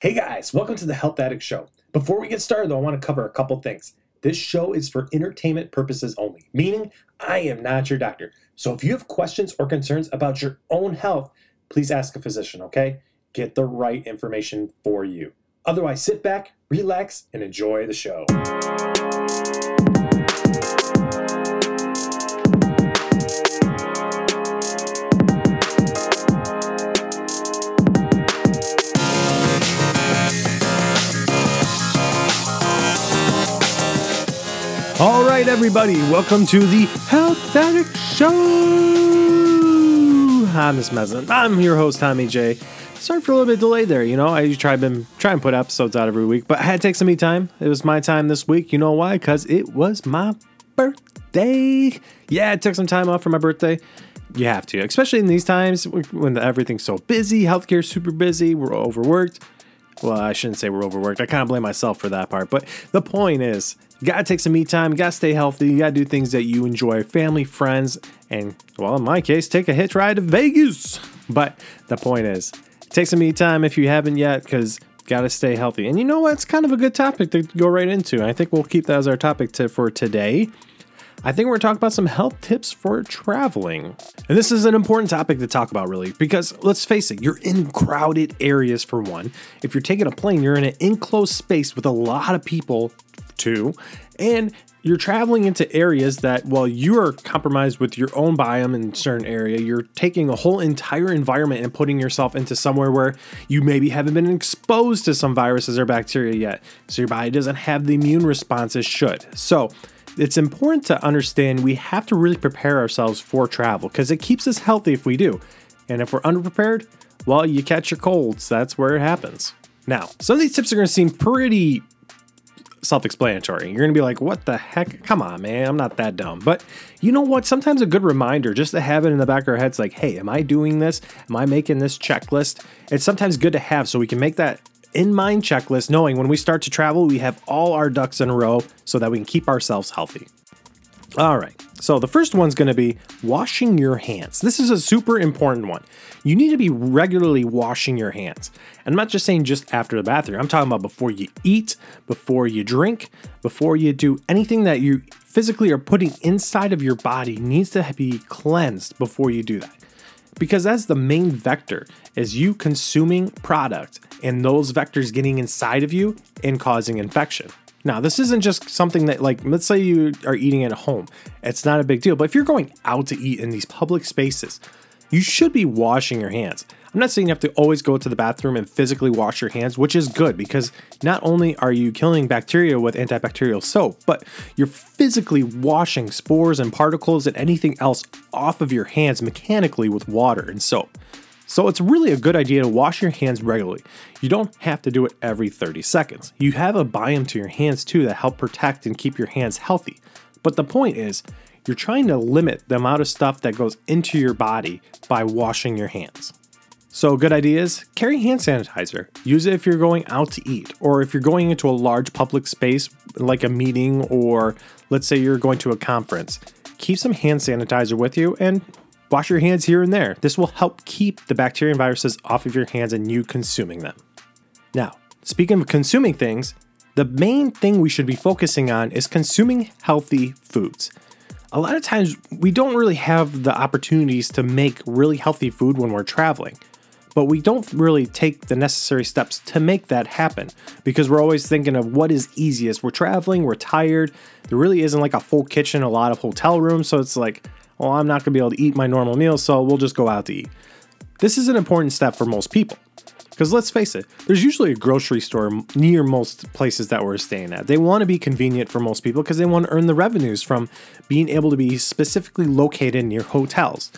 Hey guys, welcome to the Health Addict Show. Before we get started, though, I want to cover a couple things. This show is for entertainment purposes only, meaning I am not your doctor. So if you have questions or concerns about your own health, please ask a physician, okay? Get the right information for you. Otherwise, sit back, relax, and enjoy the show. Right, everybody, welcome to the Health Addict Show. I'm Miss Meslin. I'm your host, Tommy J. Sorry for a little bit delayed there. You know, I try been try and put episodes out every week, but I had to take some me time. It was my time this week. You know why? Because it was my birthday. Yeah, I took some time off for my birthday. You have to, especially in these times when everything's so busy. Healthcare's super busy. We're overworked. Well, I shouldn't say we're overworked. I kind of blame myself for that part. But the point is, you gotta take some me time, you gotta stay healthy, you gotta do things that you enjoy, family, friends, and, well, in my case, take a hitch ride to Vegas. But the point is, take some me time if you haven't yet, because gotta stay healthy. And you know what? It's kind of a good topic to go right into. I think we'll keep that as our topic to, for today. I think we're talking about some health tips for traveling. And this is an important topic to talk about, really, because let's face it, you're in crowded areas for one. If you're taking a plane, you're in an enclosed space with a lot of people, too. And you're traveling into areas that, while you are compromised with your own biome in a certain area, you're taking a whole entire environment and putting yourself into somewhere where you maybe haven't been exposed to some viruses or bacteria yet. So your body doesn't have the immune response it should. So, it's important to understand we have to really prepare ourselves for travel because it keeps us healthy if we do. And if we're underprepared, well, you catch your colds. That's where it happens. Now, some of these tips are going to seem pretty self explanatory. You're going to be like, what the heck? Come on, man. I'm not that dumb. But you know what? Sometimes a good reminder just to have it in the back of our heads like, hey, am I doing this? Am I making this checklist? It's sometimes good to have so we can make that in mind checklist, knowing when we start to travel, we have all our ducks in a row so that we can keep ourselves healthy. All right, so the first one's gonna be washing your hands. This is a super important one. You need to be regularly washing your hands. And I'm not just saying just after the bathroom, I'm talking about before you eat, before you drink, before you do anything that you physically are putting inside of your body needs to be cleansed before you do that because that's the main vector is you consuming product and those vectors getting inside of you and causing infection. Now, this isn't just something that, like, let's say you are eating at home. It's not a big deal. But if you're going out to eat in these public spaces, you should be washing your hands. I'm not saying you have to always go to the bathroom and physically wash your hands, which is good because not only are you killing bacteria with antibacterial soap, but you're physically washing spores and particles and anything else off of your hands mechanically with water and soap. So it's really a good idea to wash your hands regularly. You don't have to do it every 30 seconds. You have a biome to your hands too that help protect and keep your hands healthy. But the point is, you're trying to limit the amount of stuff that goes into your body by washing your hands. So, good ideas carry hand sanitizer. Use it if you're going out to eat, or if you're going into a large public space like a meeting, or let's say you're going to a conference. Keep some hand sanitizer with you and wash your hands here and there. This will help keep the bacteria and viruses off of your hands and you consuming them. Now, speaking of consuming things, the main thing we should be focusing on is consuming healthy foods. A lot of times, we don't really have the opportunities to make really healthy food when we're traveling but we don't really take the necessary steps to make that happen because we're always thinking of what is easiest. We're traveling, we're tired. There really isn't like a full kitchen, a lot of hotel rooms, so it's like, well, I'm not gonna be able to eat my normal meal, so we'll just go out to eat. This is an important step for most people. Because let's face it, there's usually a grocery store near most places that we're staying at. They want to be convenient for most people because they want to earn the revenues from being able to be specifically located near hotels.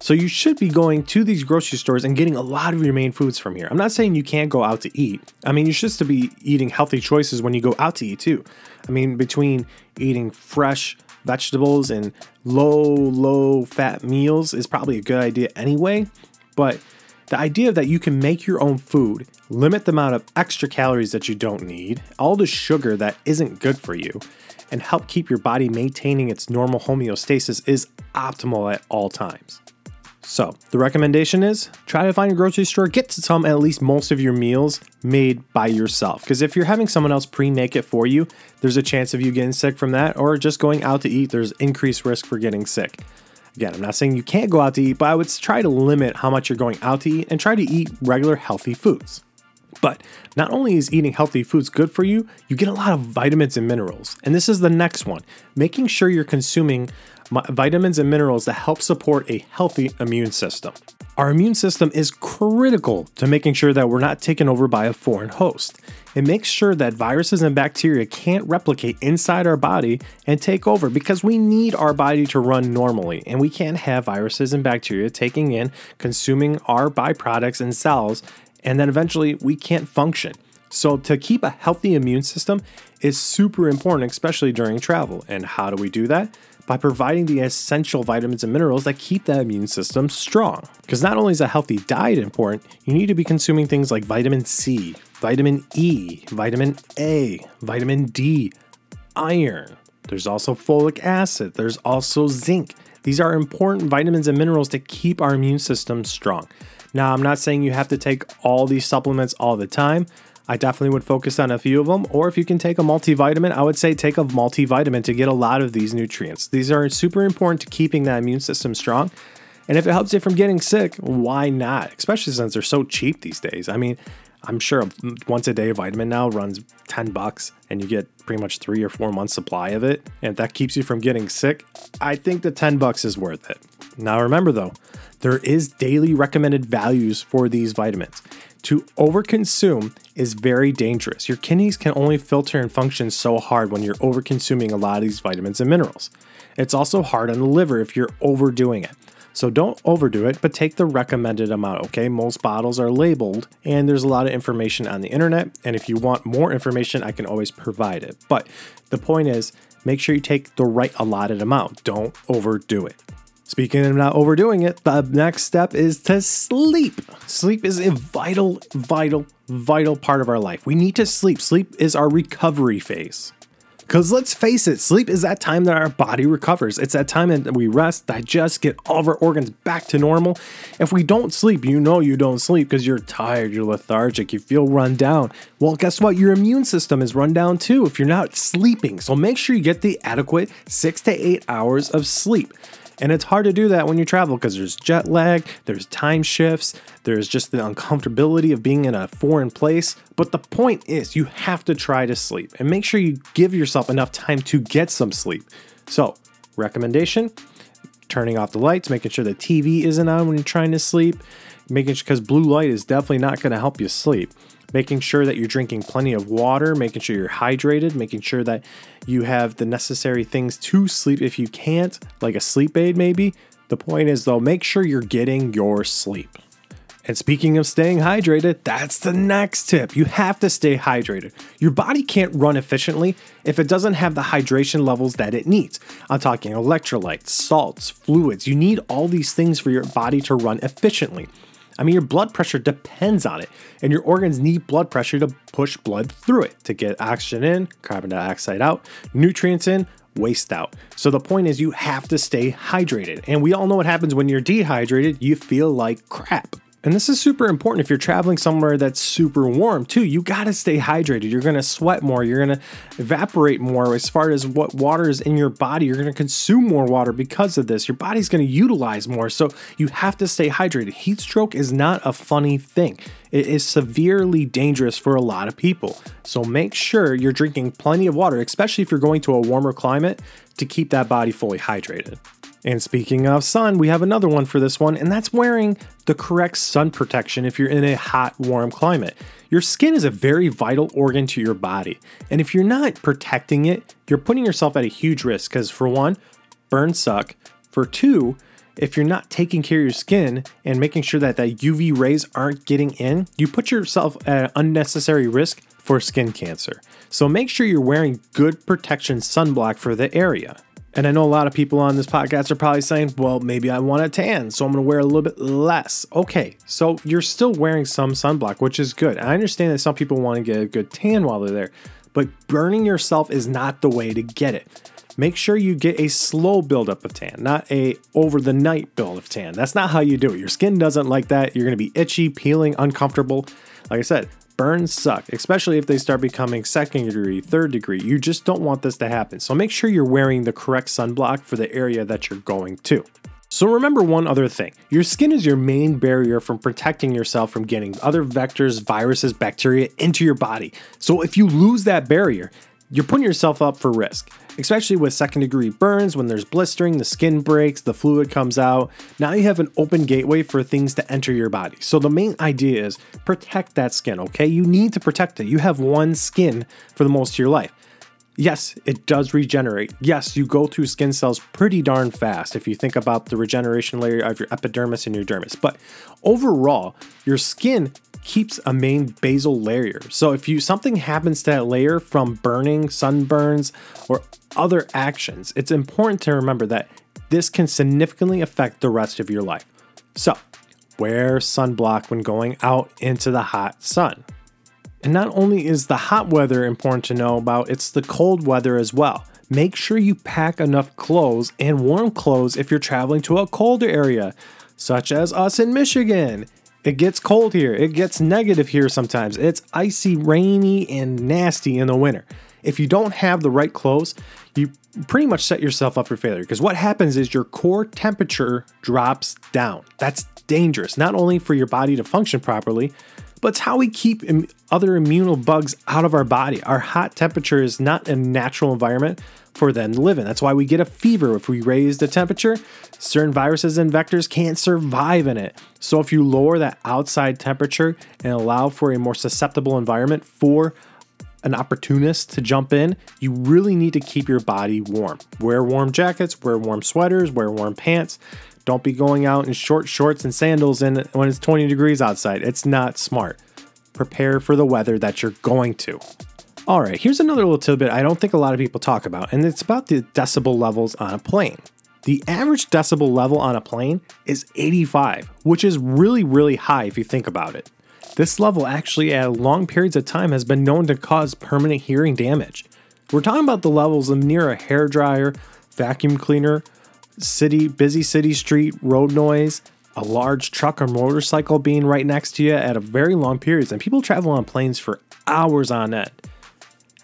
So you should be going to these grocery stores and getting a lot of your main foods from here. I'm not saying you can't go out to eat. I mean, you should still be eating healthy choices when you go out to eat too. I mean, between eating fresh vegetables and low, low fat meals is probably a good idea anyway. But the idea that you can make your own food, limit the amount of extra calories that you don't need, all the sugar that isn't good for you, and help keep your body maintaining its normal homeostasis is optimal at all times. So, the recommendation is try to find a grocery store, get some at least most of your meals made by yourself. Because if you're having someone else pre make it for you, there's a chance of you getting sick from that, or just going out to eat, there's increased risk for getting sick. Again, I'm not saying you can't go out to eat, but I would try to limit how much you're going out to eat and try to eat regular healthy foods. But not only is eating healthy foods good for you, you get a lot of vitamins and minerals. And this is the next one making sure you're consuming vitamins and minerals that help support a healthy immune system. Our immune system is critical to making sure that we're not taken over by a foreign host. It makes sure that viruses and bacteria can't replicate inside our body and take over because we need our body to run normally and we can't have viruses and bacteria taking in, consuming our byproducts and cells and then eventually we can't function. So, to keep a healthy immune system is super important, especially during travel. And how do we do that? By providing the essential vitamins and minerals that keep that immune system strong. Because not only is a healthy diet important, you need to be consuming things like vitamin C, vitamin E, vitamin A, vitamin D, iron. There's also folic acid, there's also zinc. These are important vitamins and minerals to keep our immune system strong. Now, I'm not saying you have to take all these supplements all the time. I definitely would focus on a few of them. Or if you can take a multivitamin, I would say take a multivitamin to get a lot of these nutrients. These are super important to keeping that immune system strong. And if it helps you from getting sick, why not? Especially since they're so cheap these days. I mean, I'm sure a once a day vitamin now runs 10 bucks and you get pretty much three or four months supply of it. And that keeps you from getting sick. I think the 10 bucks is worth it. Now remember though, there is daily recommended values for these vitamins. To overconsume is very dangerous. Your kidneys can only filter and function so hard when you're overconsuming a lot of these vitamins and minerals. It's also hard on the liver if you're overdoing it. So don't overdo it, but take the recommended amount, okay? Most bottles are labeled and there's a lot of information on the internet. And if you want more information, I can always provide it. But the point is, make sure you take the right allotted amount. Don't overdo it. Speaking of not overdoing it, the next step is to sleep. Sleep is a vital, vital, vital part of our life. We need to sleep. Sleep is our recovery phase. Because let's face it, sleep is that time that our body recovers. It's that time that we rest, digest, get all of our organs back to normal. If we don't sleep, you know you don't sleep because you're tired, you're lethargic, you feel run down. Well, guess what? Your immune system is run down too if you're not sleeping. So make sure you get the adequate six to eight hours of sleep. And it's hard to do that when you travel because there's jet lag, there's time shifts, there's just the uncomfortability of being in a foreign place. But the point is, you have to try to sleep and make sure you give yourself enough time to get some sleep. So, recommendation turning off the lights, making sure the TV isn't on when you're trying to sleep, making sure because blue light is definitely not going to help you sleep making sure that you're drinking plenty of water, making sure you're hydrated, making sure that you have the necessary things to sleep if you can't, like a sleep aid maybe. The point is, though, make sure you're getting your sleep. And speaking of staying hydrated, that's the next tip. You have to stay hydrated. Your body can't run efficiently if it doesn't have the hydration levels that it needs. I'm talking electrolytes, salts, fluids. You need all these things for your body to run efficiently. I mean, your blood pressure depends on it, and your organs need blood pressure to push blood through it to get oxygen in, carbon dioxide out, nutrients in, waste out. So the point is, you have to stay hydrated. And we all know what happens when you're dehydrated, you feel like crap. And this is super important if you're traveling somewhere that's super warm too. You got to stay hydrated. You're going to sweat more. You're going to evaporate more as far as what water is in your body. You're going to consume more water because of this. Your body's going to utilize more. So you have to stay hydrated. Heat stroke is not a funny thing. It is severely dangerous for a lot of people. So make sure you're drinking plenty of water, especially if you're going to a warmer climate to keep that body fully hydrated. And speaking of sun, we have another one for this one, and that's wearing the correct sun protection if you're in a hot, warm climate. Your skin is a very vital organ to your body, and if you're not protecting it, you're putting yourself at a huge risk because, for one, burns suck. For two, if you're not taking care of your skin and making sure that the UV rays aren't getting in, you put yourself at unnecessary risk for skin cancer. So make sure you're wearing good protection sunblock for the area. And I know a lot of people on this podcast are probably saying, well, maybe I want a tan, so I'm going to wear a little bit less. Okay, so you're still wearing some sunblock, which is good. I understand that some people want to get a good tan while they're there, but burning yourself is not the way to get it. make sure you get a slow buildup of tan, not a over the night build of tan. That's not how you do it. Your skin doesn't like that. You're going to be itchy, peeling, uncomfortable. Like I said, burns suck, especially if they start becoming second degree, third degree. You just don't want this to happen. So make sure you're wearing the correct sunblock for the area that you're going to. So remember one other thing. Your skin is your main barrier from protecting yourself from getting other vectors, viruses, bacteria into your body. So if you lose that barrier, you're putting yourself up for risk, especially with second degree burns. When there's blistering, the skin breaks, the fluid comes out. Now you have an open gateway for things to enter your body. So the main idea is protect that skin, okay? You need to protect it. You have one skin for the most of your life. Yes, it does regenerate. Yes, you go through skin cells pretty darn fast if you think about the regeneration layer of your epidermis and your dermis. But overall, your skin keeps a main basal layer. So if you something happens to that layer from burning, sunburns, or other actions, it's important to remember that this can significantly affect the rest of your life. So, wear sunblock when going out into the hot sun. And not only is the hot weather important to know about, it's the cold weather as well. Make sure you pack enough clothes and warm clothes if you're traveling to a colder area, such as us in Michigan. It gets cold here. It gets negative here sometimes. It's icy, rainy, and nasty in the winter. If you don't have the right clothes, you pretty much set yourself up for failure because what happens is your core temperature drops down. That's dangerous, not only for your body to function properly, but it's how we keep Im- other immune bugs out of our body. Our hot temperature is not a natural environment for them to live in. That's why we get a fever if we raise the temperature. Certain viruses and vectors can't survive in it. So if you lower that outside temperature and allow for a more susceptible environment for an opportunist to jump in, you really need to keep your body warm. Wear warm jackets, wear warm sweaters, wear warm pants. Don't be going out in short shorts and sandals and when it's 20 degrees outside. It's not smart. Prepare for the weather that you're going to. All right, here's another little tidbit I don't think a lot of people talk about, and it's about the decibel levels on a plane. The average decibel level on a plane is 85, which is really, really high if you think about it. This level actually, at long periods of time, has been known to cause permanent hearing damage. We're talking about the levels of near a hair dryer, vacuum cleaner, city, busy city street, road noise, a large truck or motorcycle being right next to you at a very long periods, and people travel on planes for hours on end.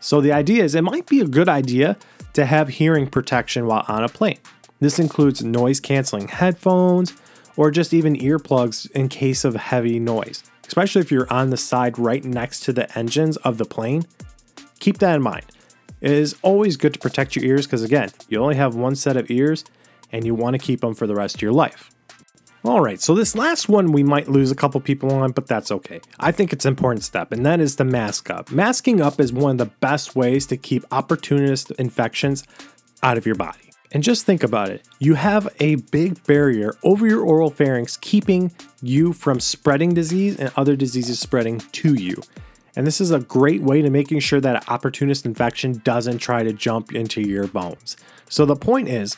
So the idea is it might be a good idea to have hearing protection while on a plane. This includes noise canceling headphones or just even earplugs in case of heavy noise, especially if you're on the side right next to the engines of the plane. Keep that in mind. It is always good to protect your ears because, again, you only have one set of ears and you want to keep them for the rest of your life. All right, so this last one we might lose a couple people on, but that's okay. I think it's an important step, and that is the mask up. Masking up is one of the best ways to keep opportunist infections out of your body. And just think about it you have a big barrier over your oral pharynx keeping you from spreading disease and other diseases spreading to you. And this is a great way to making sure that an opportunist infection doesn't try to jump into your bones. So the point is,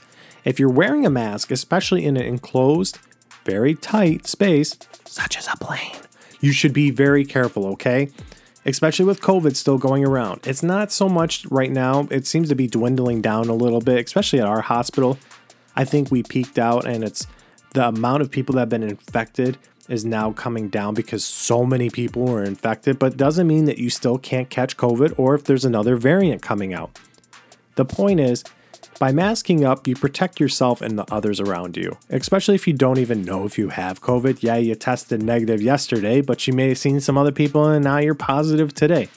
if you're wearing a mask, especially in an enclosed, very tight space, such as a plane, you should be very careful, okay? Especially with COVID still going around. It's not so much right now, it seems to be dwindling down a little bit, especially at our hospital. I think we peaked out, and it's the amount of people that have been infected is now coming down because so many people were infected, but doesn't mean that you still can't catch COVID or if there's another variant coming out. The point is, by masking up, you protect yourself and the others around you, especially if you don't even know if you have COVID. Yeah, you tested negative yesterday, but you may have seen some other people and now you're positive today.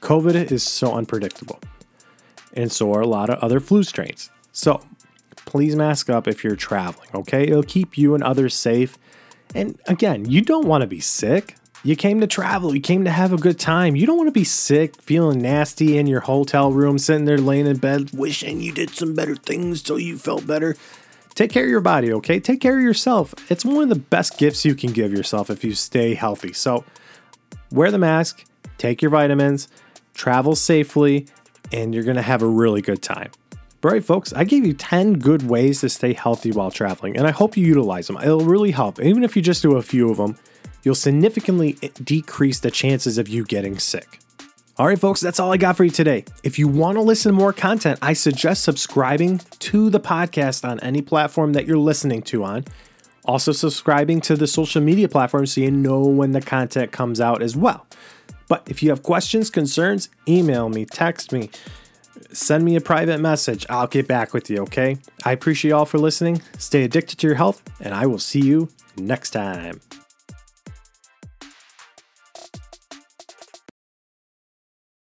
COVID is so unpredictable, and so are a lot of other flu strains. So please mask up if you're traveling, okay? It'll keep you and others safe. And again, you don't want to be sick. You came to travel, you came to have a good time. You don't want to be sick, feeling nasty in your hotel room, sitting there laying in bed, wishing you did some better things till you felt better. Take care of your body, okay? Take care of yourself. It's one of the best gifts you can give yourself if you stay healthy. So wear the mask, take your vitamins, travel safely, and you're going to have a really good time. All right, folks, I gave you 10 good ways to stay healthy while traveling, and I hope you utilize them. It'll really help. Even if you just do a few of them, you'll significantly eh, decrease the chances of you getting sick. All right, folks, that's all I got for you today. If you want to listen to more content, I suggest subscribing to the podcast on any platform that you're listening to on. Also, subscribing to the social media platforms so you know when the content comes out as well. But if you have questions, concerns, email me, text me, send me a private message. I'll get back with you, okay? I appreciate you all for listening. Stay addicted to your health, and I will see you next time.